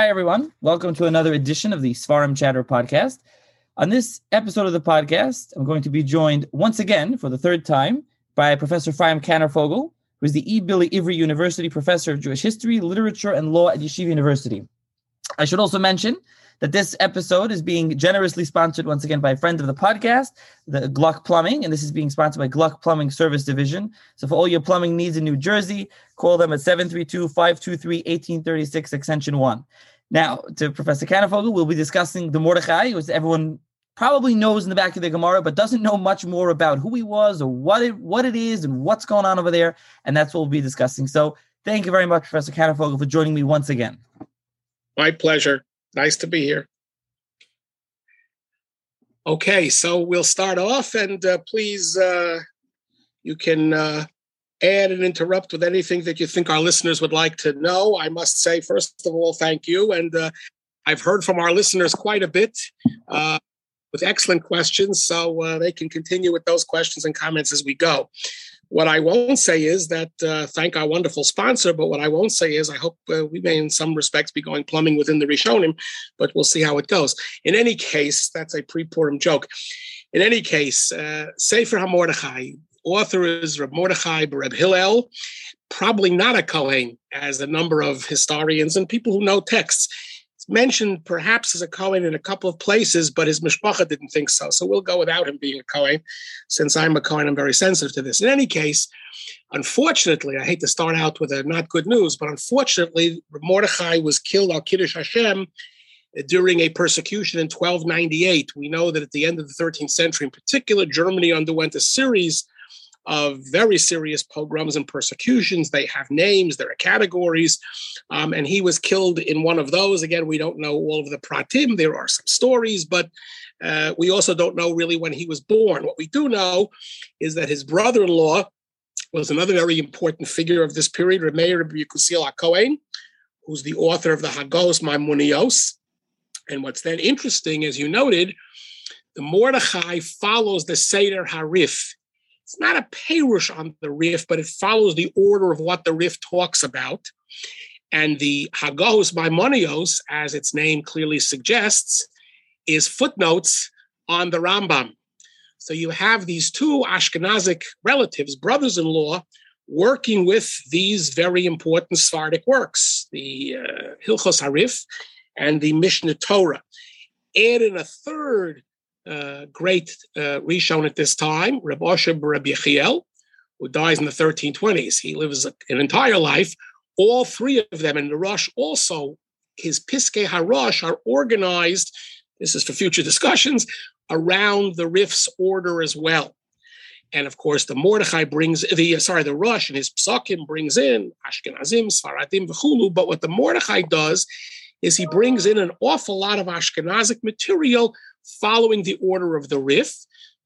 Hi, everyone. Welcome to another edition of the Seforim Chatter podcast. On this episode of the podcast, I'm going to be joined once again for the third time by Professor Ephraim Kanarfogel, who is the E. Billy Ivry University Professor of Jewish History, Literature, and Law at Yeshiva University. I should also mention that this episode is being generously sponsored once again by a friend of the podcast, the Gluck Plumbing, and this is being sponsored by Gluck Plumbing Service Division. So for all your plumbing needs in New Jersey, call them at 732-523-1836, extension 1. Now, to Professor Kanarfogel, we'll be discussing the Mordechai, which everyone probably knows in the back of the Gemara, but doesn't know much more about who he was or what it, what it is and what's going on over there. And that's what we'll be discussing. So thank you very much, Professor Kanarfogel, for joining me once again. My pleasure. Nice to be here. Okay, so we'll start off, and uh, please, uh, you can uh, add and interrupt with anything that you think our listeners would like to know. I must say, first of all, thank you. And uh, I've heard from our listeners quite a bit uh, with excellent questions, so uh, they can continue with those questions and comments as we go. What I won't say is that uh, thank our wonderful sponsor, but what I won't say is I hope uh, we may, in some respects, be going plumbing within the Rishonim, but we'll see how it goes. In any case, that's a pre-Purim joke. In any case, uh, Sefer HaMordechai, author is Reb Mordechai Reb Hillel, probably not a Kohen, as a number of historians and people who know texts mentioned perhaps as a Kohen in a couple of places, but his mishpacha didn't think so. So we'll go without him being a Kohen. Since I'm a Kohen, I'm very sensitive to this. In any case, unfortunately, I hate to start out with a not good news, but unfortunately, Mordechai was killed al Kiddush Hashem during a persecution in 1298. We know that at the end of the 13th century, in particular, Germany underwent a series of very serious pogroms and persecutions. They have names, there are categories. Um, and he was killed in one of those. Again, we don't know all of the pratim. There are some stories, but uh, we also don't know really when he was born. What we do know is that his brother in law was another very important figure of this period, Remeir Rabbi Yekusiel who's the author of the Hagos Maimonios. And what's then interesting, as you noted, the Mordechai follows the Seder Harif it's not a perush on the Rif, but it follows the order of what the Rif talks about. And the Hagos Maimonios, as its name clearly suggests, is footnotes on the Rambam. So you have these two Ashkenazic relatives, brothers in law, working with these very important Sephardic works, the uh, Hilchos Harif and the Mishneh Torah. Add in a third uh, great uh, Rishon at this time, Reb Osher Reb Yechiel, who dies in the 1320s. He lives an entire life. All three of them, and the Rosh also, his Piskei HaRosh are organized, this is for future discussions, around the Rif's order as well. And of course, the Mordechai brings the sorry, the Rosh and his Psakim brings in Ashkenazim, Sfaradim, V'chulu. But what the Mordechai does is he brings in an awful lot of Ashkenazic material following the order of the Rif,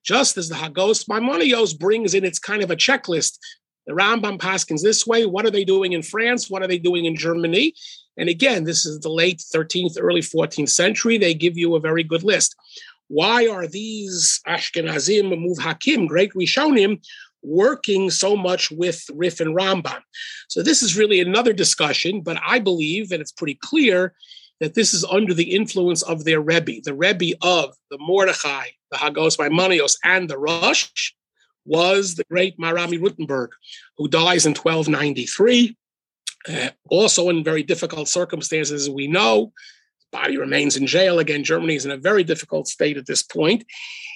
just as the Hagos Maimonios brings in its kind of a checklist. The Rambam Paskins this way. What are they doing in France? What are they doing in Germany? And again, this is the late 13th, early 14th century. They give you a very good list. Why are these Ashkenazim, Muvhakim, great Rishonim, working so much with Rif and Rambam? So this is really another discussion, but I believe, and it's pretty clear, that this is under the influence of their Rebbe, the Rebbe of the Mordechai, the Hagos Maimonios, and the Rosh was the great Maharami Rutenberg, who dies in 1293. Uh, also in very difficult circumstances, we know. Body remains in jail. Again, Germany is in a very difficult state at this point.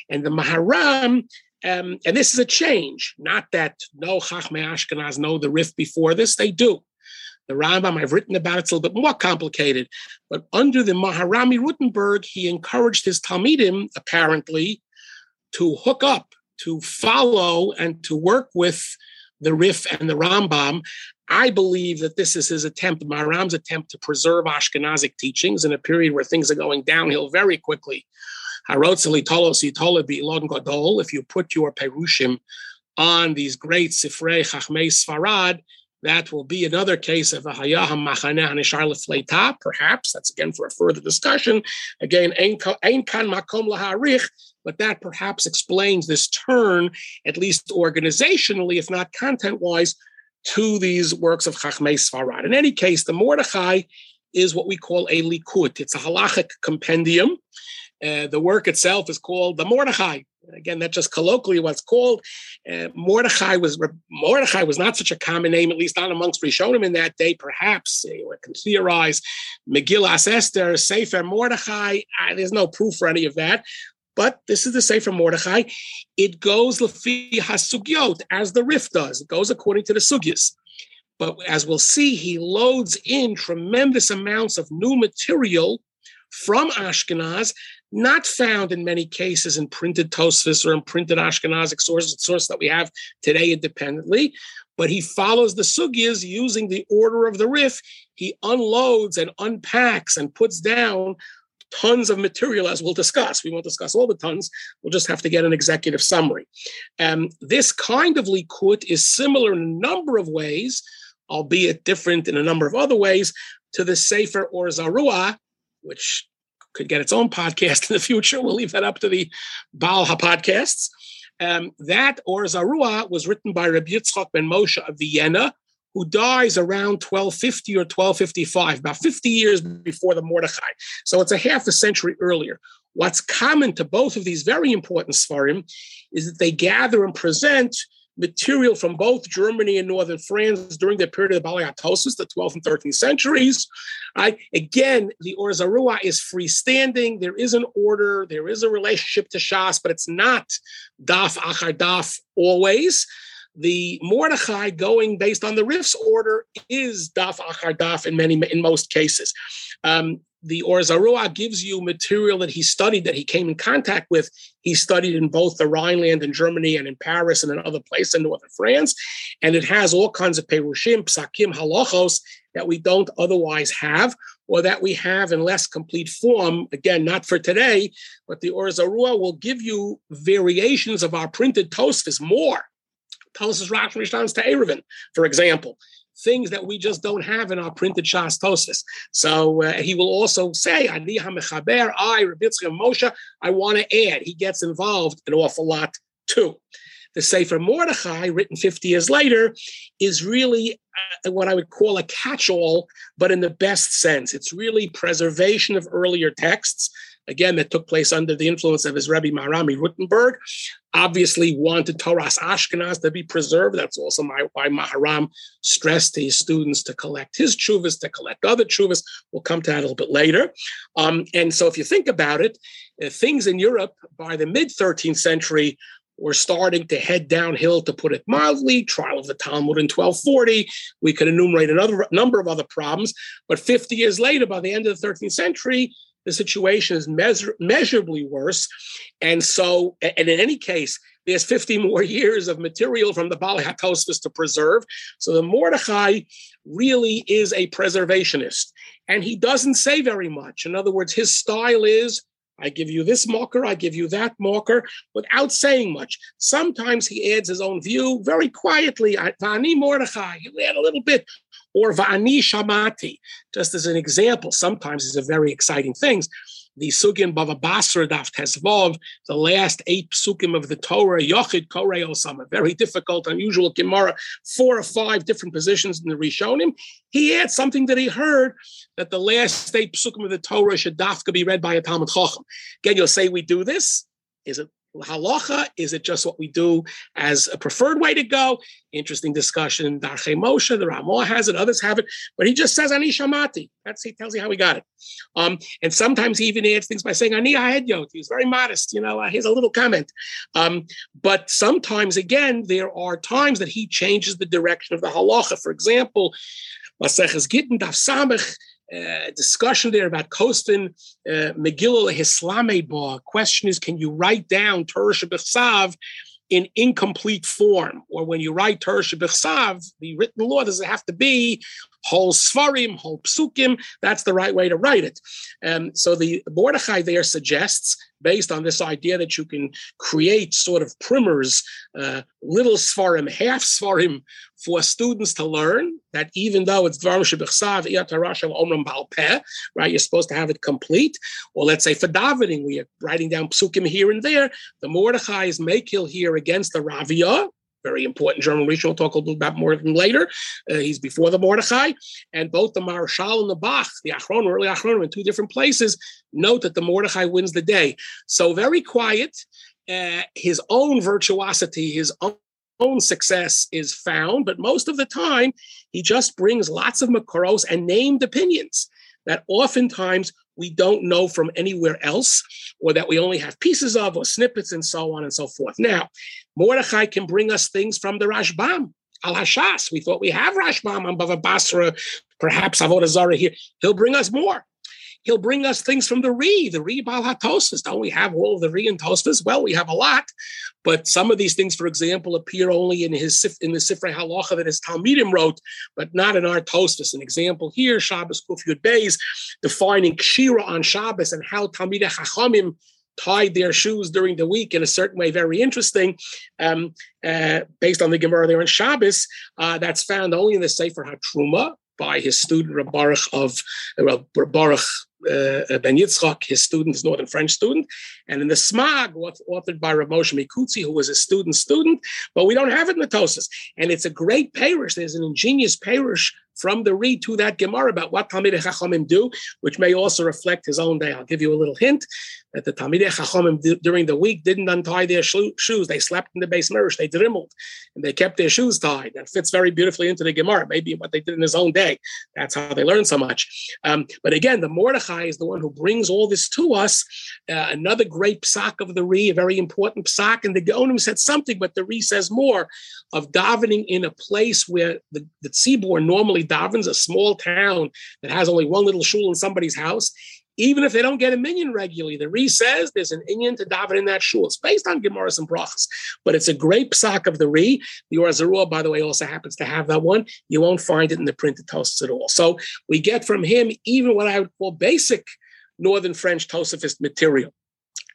And the Maharam, um, and this is a change, not that no Chachmei Ashkenaz know the Rif before this, they do. The Rambam, I've written about it, it's a little bit more complicated. But under the Maharami Rutenberg, he encouraged his Talmidim, apparently, to hook up, to follow, and to work with the Rif and the Rambam. I believe that this is his attempt, Maharam's attempt to preserve Ashkenazic teachings in a period where things are going downhill very quickly. If you put your Perushim on these great Sifrei Chachmei Sfarad, that will be another case of a hayaham machaneh hanishar lefleita. Perhaps that's again for a further discussion. Again, ein kan makom laharich, but that perhaps explains this turn, at least organizationally, if not content-wise, to these works of Chachmei Sfarad. In any case, the Mordechai is what we call a likut. It's a halachic compendium. Uh, the work itself is called the Mordechai. Again, that's just colloquially what's called. Uh, Mordechai was Mordechai was not such a common name, at least not amongst Rishonim in that day. Perhaps uh, can theorize Megillas Esther, Sefer Mordechai. Uh, there's no proof for any of that. But this is the Sefer Mordechai. It goes lefi hasugyot as the Rif does. It goes according to the sugyas. But as we'll see, he loads in tremendous amounts of new material from Ashkenaz, not found in many cases in printed Tosfos or in printed Ashkenazic sources, source that we have today independently. But he follows the sugyas using the order of the Rif. He unloads and unpacks and puts down tons of material, as we'll discuss. We won't discuss all the tons. We'll just have to get an executive summary. Um, this kind of likut is similar in a number of ways albeit different in a number of other ways, to the Sefer or Zarua, which could get its own podcast in the future. We'll leave that up to the Baal HaPodcasts. Um, that or Zarua was written by Rabbi Yitzchak ben Moshe of Vienna, who dies around 1250 or 1255, about 50 years before the Mordechai. So it's a half a century earlier. What's common to both of these very important Sfarim is that they gather and present material from both Germany and northern France during the period of the Baliatosis, the 12th and 13th centuries. Right? Again, the Or Zarua is freestanding. There is an order, there is a relationship to Shas, but it's not Daf Achar Daf always. The Mordechai going based on the Rif's order is Daf Achar Daf in many in most cases. Um, the Or Zarua gives you material that he studied, that he came in contact with. He studied in both the Rhineland in Germany and in Paris and in other places in northern France. And it has all kinds of perushim, psakim, halachos that we don't otherwise have, or that we have in less complete form. Again, not for today, but the Or Zarua will give you variations of our printed Tosfos more. Tosfos Rash MiShantz to Eruvin, for example things that we just don't have in our printed Shas Tosfos. So uh, he will also say, Ani HaMechaber, I, Moshe, I want to add. He gets involved an awful lot too. The Sefer Mordechai, written 50 years later, is really uh, what I would call a catch all, but in the best sense. It's really preservation of earlier texts again, that took place under the influence of his Rebbe Maharami Rutenberg. Obviously, wanted Toras Ashkenaz to be preserved. That's also my, why Maharam stressed to his students to collect his chuvas, to collect other chuvas. We'll come to that a little bit later. Um, and so, if you think about it, uh, things in Europe by the mid 13th century were starting to head downhill, to put it mildly. Trial of the Talmud in 1240. We could enumerate another number of other problems. But 50 years later, by the end of the 13th century, the situation is measur- measurably worse. And so, and in any case, there's 50 more years of material from the Bali HaTosfos to preserve. So the Mordechai really is a preservationist. And he doesn't say very much. In other words, his style is I give you this marker, I give you that marker, without saying much. Sometimes he adds his own view very quietly. Vani Mordechai, he'll add a little bit or Va'ani Shamati, just as an example. Sometimes these are very exciting things. The Sugin Bava Basra Daf Tesvav, the last eight psukim of the Torah, Yochid Korei Osama, very difficult, unusual Gemara, four or five different positions in the Rishonim. He adds something that he heard that the last eight psukim of the Torah should dafka be read by a Talmud Chacham. Again, you'll say we do this. Is it halacha? Is it just what we do as a preferred way to go? Interesting discussion. Darche Moshe, the Ramah has it, others have it, but he just says Ani Shamati. That's he tells you how he got it. Um, and sometimes he even adds things by saying Ani Ahedyot. He's very modest, you know. Uh, here's a little comment. Um, but sometimes, again, there are times that he changes the direction of the halacha. For example, Maseches Gittin Daf Samech uh, discussion there about Kostin uh, Megillah Hislame Ba. Question is, can you write down Torah Shebichsav in incomplete form, or when you write Torah Shebichsav the written law does it have to be whole svarim, whole psukim? That's the right way to write it. Um, so the Mordechai there suggests based on this idea that you can create sort of primers, uh, little svarim, half svarim for students to learn. That even though it's dvarim shebichsav omram balpeh, right? You're supposed to have it complete. Or let's say for davening, we are writing down psukim here and there. The Mordechai is makil here against the Ravia, very important German Rishon. We'll talk a little bit about more of him later. Uh, he's before the Mordechai. And both the Maharshal and the Bach, the Achron, early Achron, in two different places, note that the Mordechai wins the day. So very quiet. Uh, his own virtuosity, his own own success is found, but most of the time he just brings lots of makoros and named opinions that oftentimes we don't know from anywhere else, or that we only have pieces of, or snippets, and so on and so forth. Now, Mordechai can bring us things from the Rashbam, al Hashas. We thought we have Rashbam on Bava Basra, perhaps Avodah Zarah here. He'll bring us more. He'll bring us things from the Re, the Re Bal HaTosfos. Don't we have all of the Re and Tosfos? Well, we have a lot, but some of these things, for example, appear only in his in the Sifrei Halacha that his Talmidim wrote, but not in our Tosfos. An example here, Shabbos Kuf Yud Beis, defining Kshira on Shabbos and how Talmidei Chachamim tied their shoes during the week in a certain way, very interesting, um, uh, based on the Gemara there on Shabbos. Uh, that's found only in the Sefer HaTruma by his student Baruch of Baruch uh, ben Yitzchak, his student, his Northern French student, and in the Smag, authored by Rav Moshe who was a student student, but we don't have it in the Tosas. And it's a great perush. There's an ingenious perush from the read to that Gemara about what Talmidei Chachamim do, which may also reflect his own day. I'll give you a little hint that the Talmidei Chachamim d- during the week didn't untie their shoes. They slept in the base they dribbled, and they kept their shoes tied. That fits very beautifully into the Gemara, maybe what they did in his own day. That's how they learned so much. Um, but again, the Mordechai is the one who brings all this to us. Uh, another great psak of the Re, a very important psak, and the Geonim said something, but the Re says more of davening in a place where the, the Tzibor normally davens, a small town that has only one little shul in somebody's house, even if they don't get a minyan regularly. The Re says there's an inyan to daven in that shul. It's based on Gemaras and Brachas, but it's a great psak of the Re. The Or Zarua, by the way, also happens to have that one. You won't find it in the printed Tosfos at all. So we get from him even what I would call basic Northern French Tosafist material.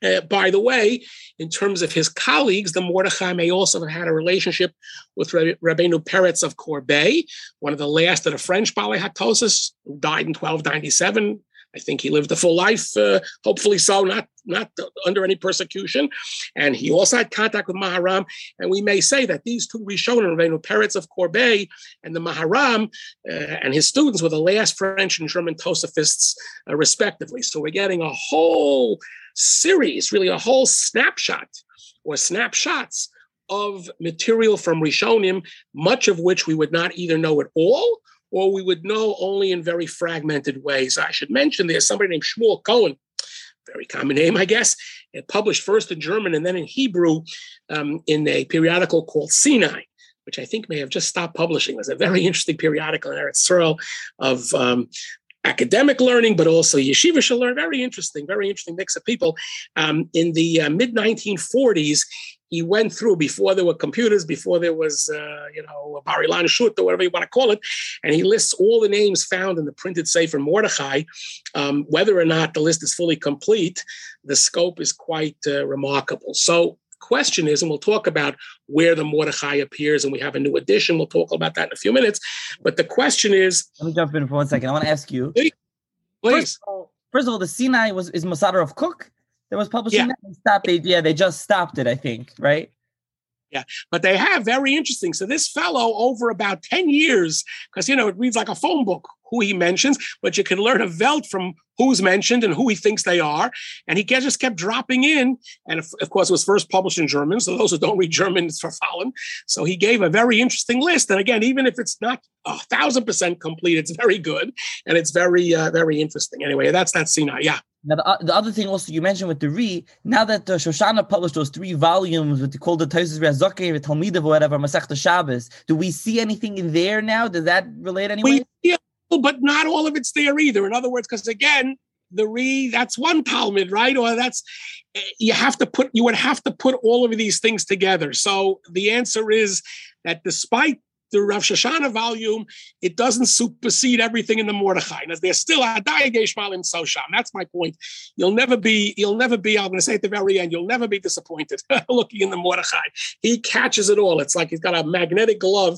Uh, by the way, in terms of his colleagues, the Mordechai may also have had a relationship with Rabbeinu Peretz of Corbeil, one of the last of the French Balei Hatosis, who died in 1297. I think he lived a full life, uh, hopefully so, not not under any persecution. And he also had contact with Maharam. And we may say that these two Rishonim, Rabbeinu Peretz of Corbeil and the Maharam uh, and his students were the last French and German Tosafists, uh, respectively. So we're getting a whole series, really a whole snapshot or snapshots of material from Rishonim, much of which we would not either know at all or we would know only in very fragmented ways. I should mention there's somebody named Shmuel Cohen, very common name, I guess. It published first in German and then in Hebrew um, in a periodical called Sinai, which I think may have just stopped publishing. It was a very interesting periodical in Eretz Yisrael of um, academic learning, but also yeshiva shall learn. Very interesting, very interesting mix of people. Um, in the uh, mid 1940s, he went through before there were computers, before there was, uh, you know, a Bar Ilan Shut or whatever you want to call it, and he lists all the names found in the printed Sefer Mordechai. Um, whether or not the list is fully complete, the scope is quite uh, remarkable. So question is, and we'll talk about where the Mordechai appears, and we have a new edition. We'll talk about that in a few minutes. But the question is, let me jump in for one second. I want to ask you, please. First of all, first of all the Sinai was is Mossad HaRav Kook that was publishing yeah. that. They stopped. They yeah, they just stopped it. I think right. Yeah, but they have very interesting. So this fellow, over about ten years, because you know it reads like a phone book who he mentions, but you can learn a Welt from who's mentioned and who he thinks they are. And he just kept dropping in. And of, of course, it was first published in German. So those who don't read German, it's verfallen. So he gave a very interesting list. And again, even if it's not a thousand percent complete, it's very good and it's very, uh, very interesting. Anyway, that's that Sinai. Yeah. Now, the, uh, the other thing also you mentioned with the Re, now that the Shoshana published those three volumes with the called the Taisus Rezoke, with Talmid or whatever, Masech Shabbos, do we see anything in there now? Does that relate anyway? We, yeah, but not all of it's there either. In other words, because again, the re that's one Talmud, right? Or that's eh, you have to put you would have to put all of these things together. So the answer is that despite the Rav Shoshana volume, it doesn't supersede everything in the Mordechai. And there's still a Dayageshmal in Sosham. That's my point. You'll never be, you'll never be, I'm going to say at the very end, you'll never be disappointed looking in the Mordechai. He catches it all. It's like he's got a magnetic glove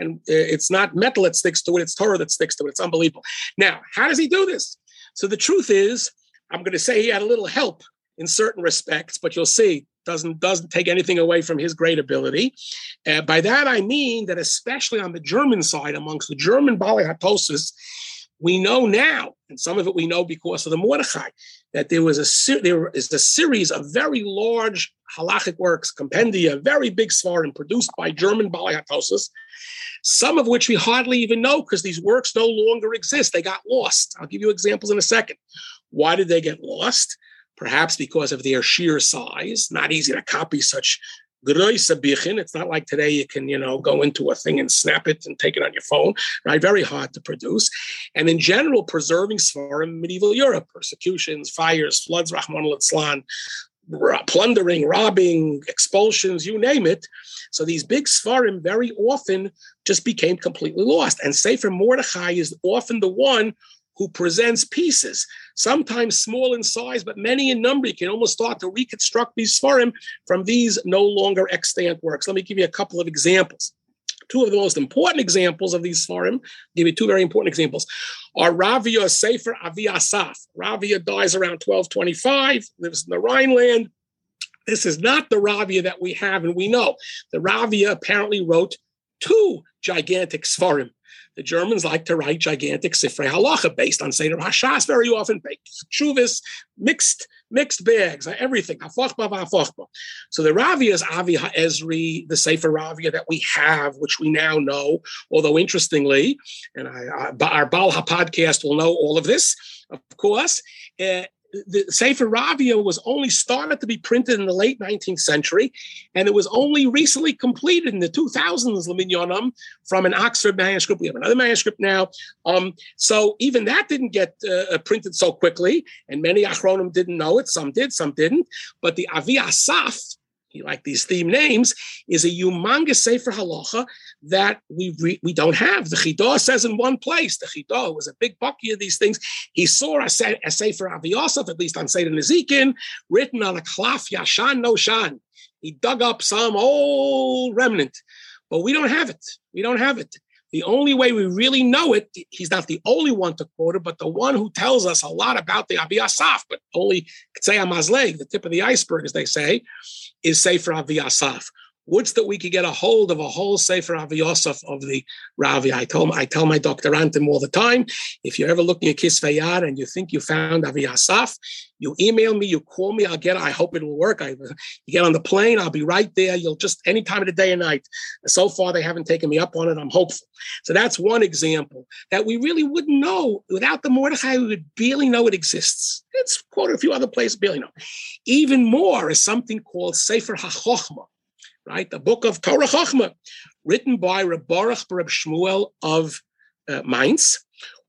and it's not metal that sticks to it, it's Torah that sticks to it. It's unbelievable. Now, how does he do this? So the truth is, I'm going to say he had a little help in certain respects, but you'll see doesn't doesn't take anything away from his great ability. Uh, by that I mean that especially on the German side, amongst the German Bali Hatosis, we know now, and some of it we know because of the Mordechai, that there was a there is a series of very large halachic works, compendia, very big svarim produced by German Bali Hatosis, some of which we hardly even know because these works no longer exist. They got lost. I'll give you examples in a second. Why did they get lost? Perhaps because of their sheer size. Not easy to copy such it's not like today you can, you know, go into a thing and snap it and take it on your phone, right? Very hard to produce. And in general, preserving Svarim in medieval Europe, persecutions, fires, floods, Rahman al plundering, robbing, expulsions, you name it. So these big Svarim very often just became completely lost. And Sefer Mordechai is often the one who presents pieces, sometimes small in size, but many in number. You can almost start to reconstruct these Svarim from these no longer extant works. Let me give you a couple of examples. Two of the most important examples of these Svarim, give you two very important examples, are Ravia Sefer Avi Asaf. Ravia dies around 1225, lives in the Rhineland. This is not the Ravia that we have and we know. The Ravia apparently wrote two gigantic Svarim. The Germans like to write gigantic Sifrei Halacha based on Seder Hashas very often, Shuvis, mixed mixed bags, everything. So the Ravia is Avi Ha'ezri, the Sefer Ravia that we have, which we now know. Although interestingly, and I, our Baal podcast will know all of this, of course. Uh, the Sefer Ravia was only started to be printed in the late 19th century, and it was only recently completed in the 2000s, Leminyanam, from an Oxford manuscript. We have another manuscript now. Um, so even that didn't get uh printed so quickly, and many Achronim didn't know it. Some did, some didn't. But the Avi Asaf, you like these theme names, is a humongous Sefer Halacha that we re- we don't have. The Chidah says in one place, the Chidah was a big bucky of these things. He saw a, se- a Sefer Avi at least on Seder Nezikin, written on a klaf Yashan No Shan. He dug up some old remnant, but we don't have it. We don't have it. The only way we really know it, he's not the only one to quote it, but the one who tells us a lot about the Avi Asaf, but only Ktsei Amazleg, the tip of the iceberg, as they say, is Sefer Avi Asaf. Would that we could get a hold of a whole Sefer Avi Asaf of the Ravi. I tell I tell my doctor doctorantim all the time, if you're ever looking at Kisvei Yad and you think you found Avi Asaf, you email me, you call me, I'll get it. I hope it will work. I, you get on the plane, I'll be right there. You'll just any time of the day and night. So far, they haven't taken me up on it. I'm hopeful. So that's one example that we really wouldn't know without the Mordechai. We would barely know it exists. It's quoted a few other places, barely know. Even more is something called Sefer HaChochma right? The book of Torah Chachma, written by Baruch Reb Shmuel of uh, Mainz,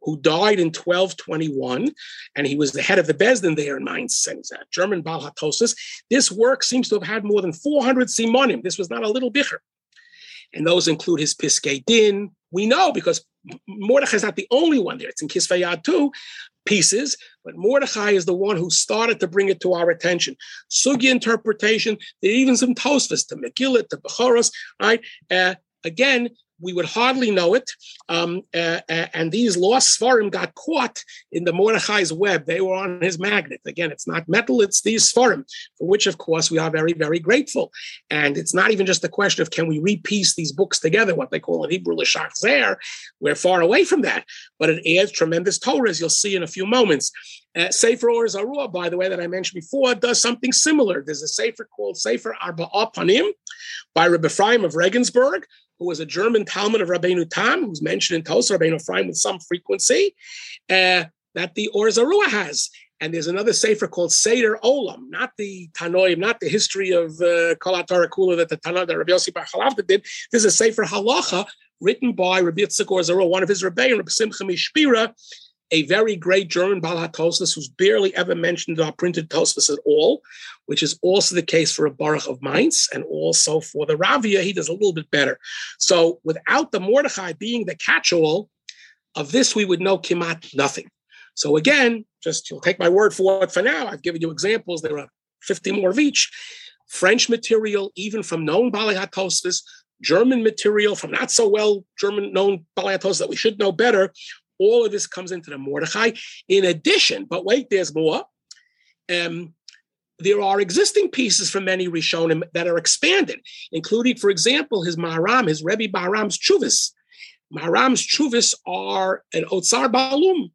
who died in 1221, and he was the head of the Besdin there in Mainz, and German Baal Hatosis. This work seems to have had more than 400 simonim. This was not a little bicher. And those include his Piskei Din. We know because Mordechai is not the only one there. It's in Kisvei too, pieces, but Mordechai is the one who started to bring it to our attention. Sugi interpretation, there even some Tosfos, to Megillah, to Bechoros, right? Uh, again, we would hardly know it. Um, uh, and these lost Svarim got caught in the Mordechai's web. They were on his magnet. Again, it's not metal, it's these Svarim, for which, of course, we are very, very grateful. And it's not even just a question of can we repiece these books together, what they call in Hebrew L'Shachzer. We're far away from that. But it adds tremendous Torah, as you'll see in a few moments. Uh, Sefer Or Zarua, by the way, that I mentioned before, does something similar. There's a Sefer called Sefer Arba Panim by Rabbi Ephraim of Regensburg, who was a German Talmud of Rabbeinu Tam, who's mentioned in Tosa Rabbeinu Ephraim with some frequency, uh, that the Or Zarua has. And there's another sefer called Seder Olam, not the Tanoim, not the history of uh, Kol Kula that the Tanoim that Rabbi Yossi Bar Chalafta did. This is a sefer Halacha written by Rabbi Yitzchak Or Zarua, one of his Rebbeim, Rabbi Simcha Mishpira, a very great German Baal HaTosfos who's barely ever mentioned our printed Tosfos at all, which is also the case for a Baruch of Mainz and also for the Ravia, he does a little bit better. So without the Mordechai being the catch-all of this, we would know Kimat nothing. So again, just you'll take my word for it for now. I've given you examples. There are 50 more of each. French material, even from known Bali HaTosfos, German material from not so well German known Bali HaTosfos that we should know better, all of this comes into the Mordechai. In addition, but wait, there's more. Um, there are existing pieces from many Rishonim that are expanded, including, for example, his Maharam, his Rebbe Maharam's Chuvis. Maharam's Chuvis are an Otsar Balum,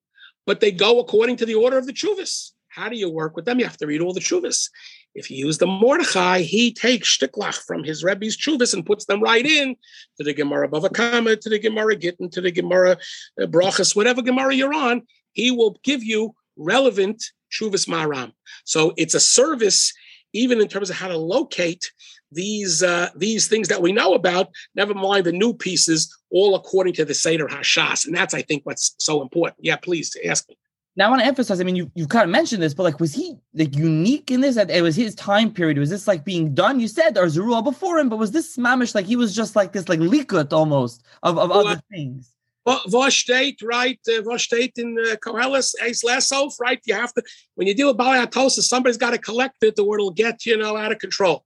but they go according to the order of the Chuvis. How do you work with them? You have to read all the Chuvis. If you use the Mordechai, he takes shtiklach from his Rebbe's Chuvis and puts them right in to the Gemara Bava Kama, to the Gemara Gittin, to the Gemara uh, Brachas, whatever Gemara you're on, he will give you relevant Chuvas Maram. So it's a service, even in terms of how to locate these uh, these things that we know about. Never mind the new pieces, all according to the Seder Hashas, and that's I think what's so important. Yeah, please ask me. Now I want to emphasize. I mean, you you kind of mentioned this, but like, was he like unique in this? That it was his time period. Was this like being done? You said there's a rule before him, but was this mamish like he was just like this like likut almost of of well, other things? What state, right? What state in uh, Koheles, Ace Lessof, right? You have to, when you deal with Baliatosis, somebody's got to collect it or it'll get, you know, out of control.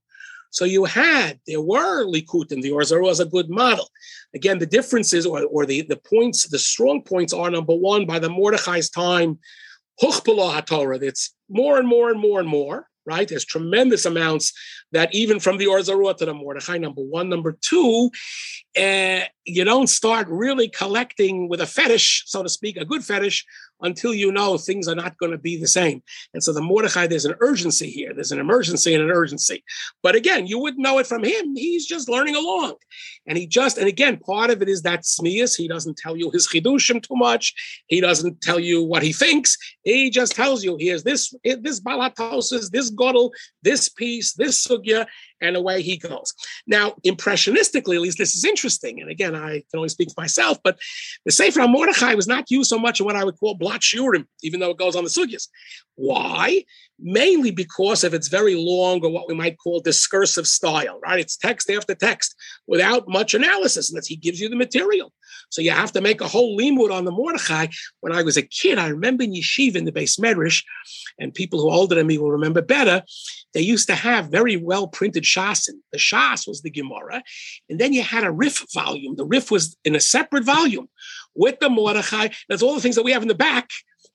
So you had, there were Likutim, the Or Zarua was a good model. Again, the differences or, or the, the points, the strong points are number one, by the Mordechai's time, Huchpala HaTorah, it's more and more and more and more right? There's tremendous amounts that even from the Orzarua to the Mordechai, number one. Number two, uh, you don't start really collecting with a fetish, so to speak, a good fetish, until you know things are not going to be the same. And so the Mordechai, there's an urgency here. There's an emergency and an urgency. But again, you wouldn't know it from him. He's just learning along. And he just, and again, part of it is that smias. He doesn't tell you his chidushim too much. He doesn't tell you what he thinks. He just tells you, here's this, this balatosis, this godel, this piece, this sugya, and away he goes. Now, impressionistically, at least this is interesting. And again, I can only speak for myself, but the Sefer Mordechai was not used so much in what I would call blot even though it goes on the sugyas. Why? Mainly because of its very long or what we might call discursive style, right? It's text after text without much analysis, unless he gives you the material. So you have to make a whole limud on the Mordechai. When I was a kid, I remember in yeshiva in the base medrash, and people who are older than me will remember better. They used to have very well printed shasin. The shas was the Gemara, and then you had a Rif volume. The Rif was in a separate volume with the Mordechai. That's all the things that we have in the back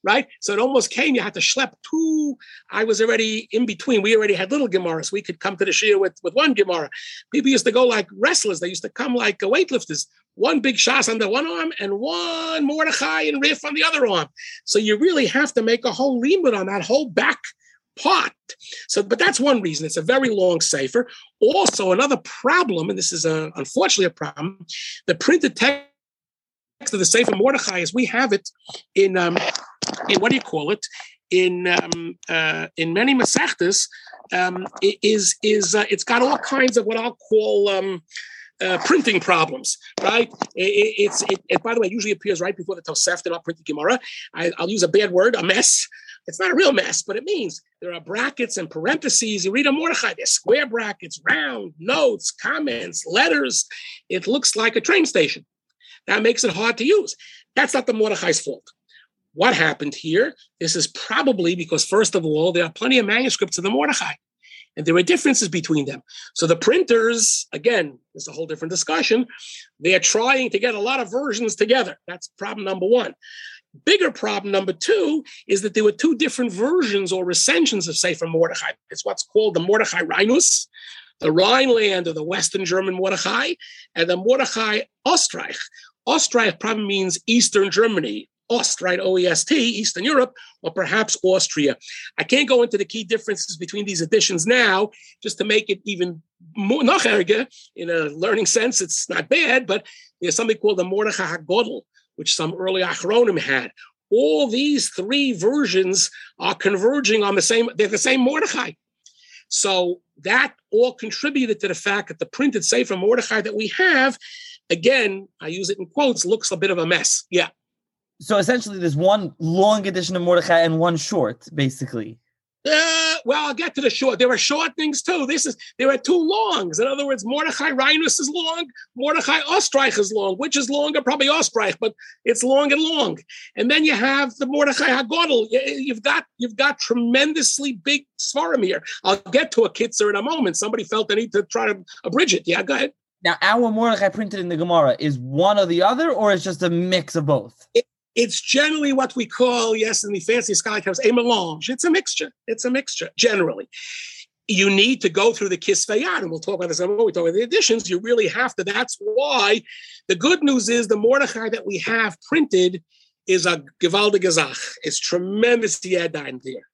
right? So it almost came, you had to schlep two. I was already in between. We already had little Gemaras. We could come to the Shia with, with one Gemara. People used to go like wrestlers. They used to come like weightlifters. One big shas on the one arm and one Mordechai and Rif on the other arm. So you really have to make a whole limud on that whole back part. So, but that's one reason. It's a very long sefer. Also, another problem, and this is a, unfortunately a problem, the printed text of the Sefer Mordechai is we have it in um, in what do you call it in um, uh, in many masechtas um, is is uh, it's got all kinds of what I'll call um, uh, printing problems, right? It, it's it, it, by the way, it usually appears right before the Tosefta, not printed Gemara. I, will use a bad word, a mess. It's not a real mess, but it means there are brackets and parentheses. You read a Mordechai, there's square brackets, round, notes, comments, letters. It looks like a train station. That makes it hard to use. That's not the Mordechai's fault. What happened here? This is probably because, first of all, there are plenty of manuscripts of the Mordechai, and there were differences between them. So the printers, again, is a whole different discussion. They are trying to get a lot of versions together. That's problem number one. Bigger problem number two is that there were two different versions or recensions of Sefer Mordechai. It's what's called the Mordechai Rhinus, the Rhineland or the Western German Mordechai, and the Mordechai Ostreich. Ostreich probably means Eastern Germany, Ost, right? OEST, Eastern Europe, or perhaps Austria. I can't go into the key differences between these editions now, just to make it even more. In a learning sense, it's not bad, but there's something called the Mordechai HaGodel, which some early Achronim had. All these three versions are converging on the same, they're the same Mordechai. So that all contributed to the fact that the printed Sefer Mordechai that we have, again, I use it in quotes, looks a bit of a mess. Yeah so essentially there's one long edition of Mordechai and one short, basically. Uh, well, I'll get to the short. There were short things too. This is there are two longs. In other words, Mordechai Rhinus is long, Mordechai Ostreich is long. Which is longer? Probably Ostreich, but it's long and long. And then you have the Mordechai Hagodel. You've got you've got tremendously big svarim here. I'll get to a kitzer in a moment. Somebody felt the need to try to abridge it. Yeah, go ahead. Now, our Mordechai printed in the Gemara is one or the other, or it's just a mix of both? It, It's generally what we call, yes, in the fancy scholarly terms, a melange. It's a mixture. It's a mixture, generally. You need to go through the Kisveyad, and we'll talk about this when we talk about the additions. You really have to. That's why the good news is the Mordechai that we have printed is a Gewalde Gezach. It's tremendous Yadine there.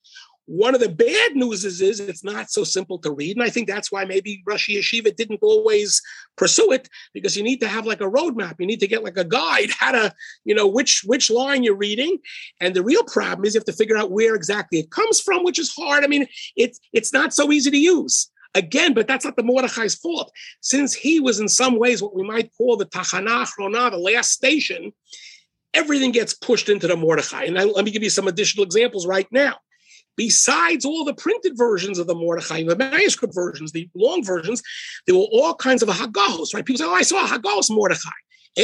One of the bad news is, is it's not so simple to read. And I think that's why maybe Rosh Yeshiva didn't always pursue it, because you need to have like a roadmap. You need to get like a guide how to, you know, which which line you're reading. And the real problem is you have to figure out where exactly it comes from, which is hard. I mean, it's it's not so easy to use. Again, but that's not the Mordechai's fault. Since he was in some ways what we might call the Tachana Achrona, the last station, everything gets pushed into the Mordechai. And I, let me give you some additional examples right now besides all the printed versions of the Mordechai, the manuscript versions, the long versions, there were all kinds of Hagahos, right? People say, oh, I saw Hagahos Mordechai.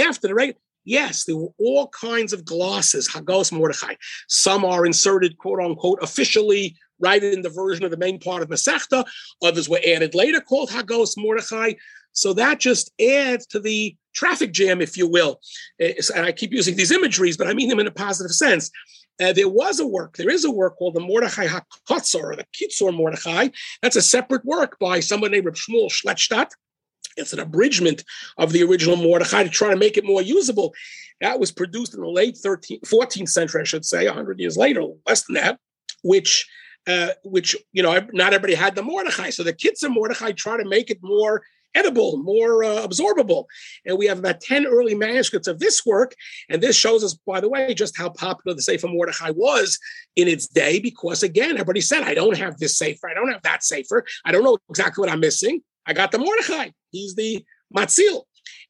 After the right, yes, there were all kinds of glosses, Hagahos Mordechai. Some are inserted, quote unquote, officially right in the version of the main part of Masechta. Others were added later, called Hagahos Mordechai. So that just adds to the traffic jam, if you will. And I keep using these imageries, but I mean them in a positive sense. Uh, there was a work, there is a work called the Mordechai HaKotzor, or the Kitzur Mordechai. That's a separate work by someone named Shmuel Schlettstadt. It's an abridgment of the original Mordechai to try to make it more usable. That was produced in the late 13th, 14th century, I should say, 100 years later, less than that, which, uh, which you know, not everybody had the Mordechai. So the Kitzur Mordechai try to make it more edible, more uh, absorbable. And we have about 10 early manuscripts of this work. And this shows us, by the way, just how popular the Sefer Mordechai was in its day, because again, everybody said, I don't have this Sefer, I don't have that Sefer, I don't know exactly what I'm missing. I got the Mordechai. He's the Matzil.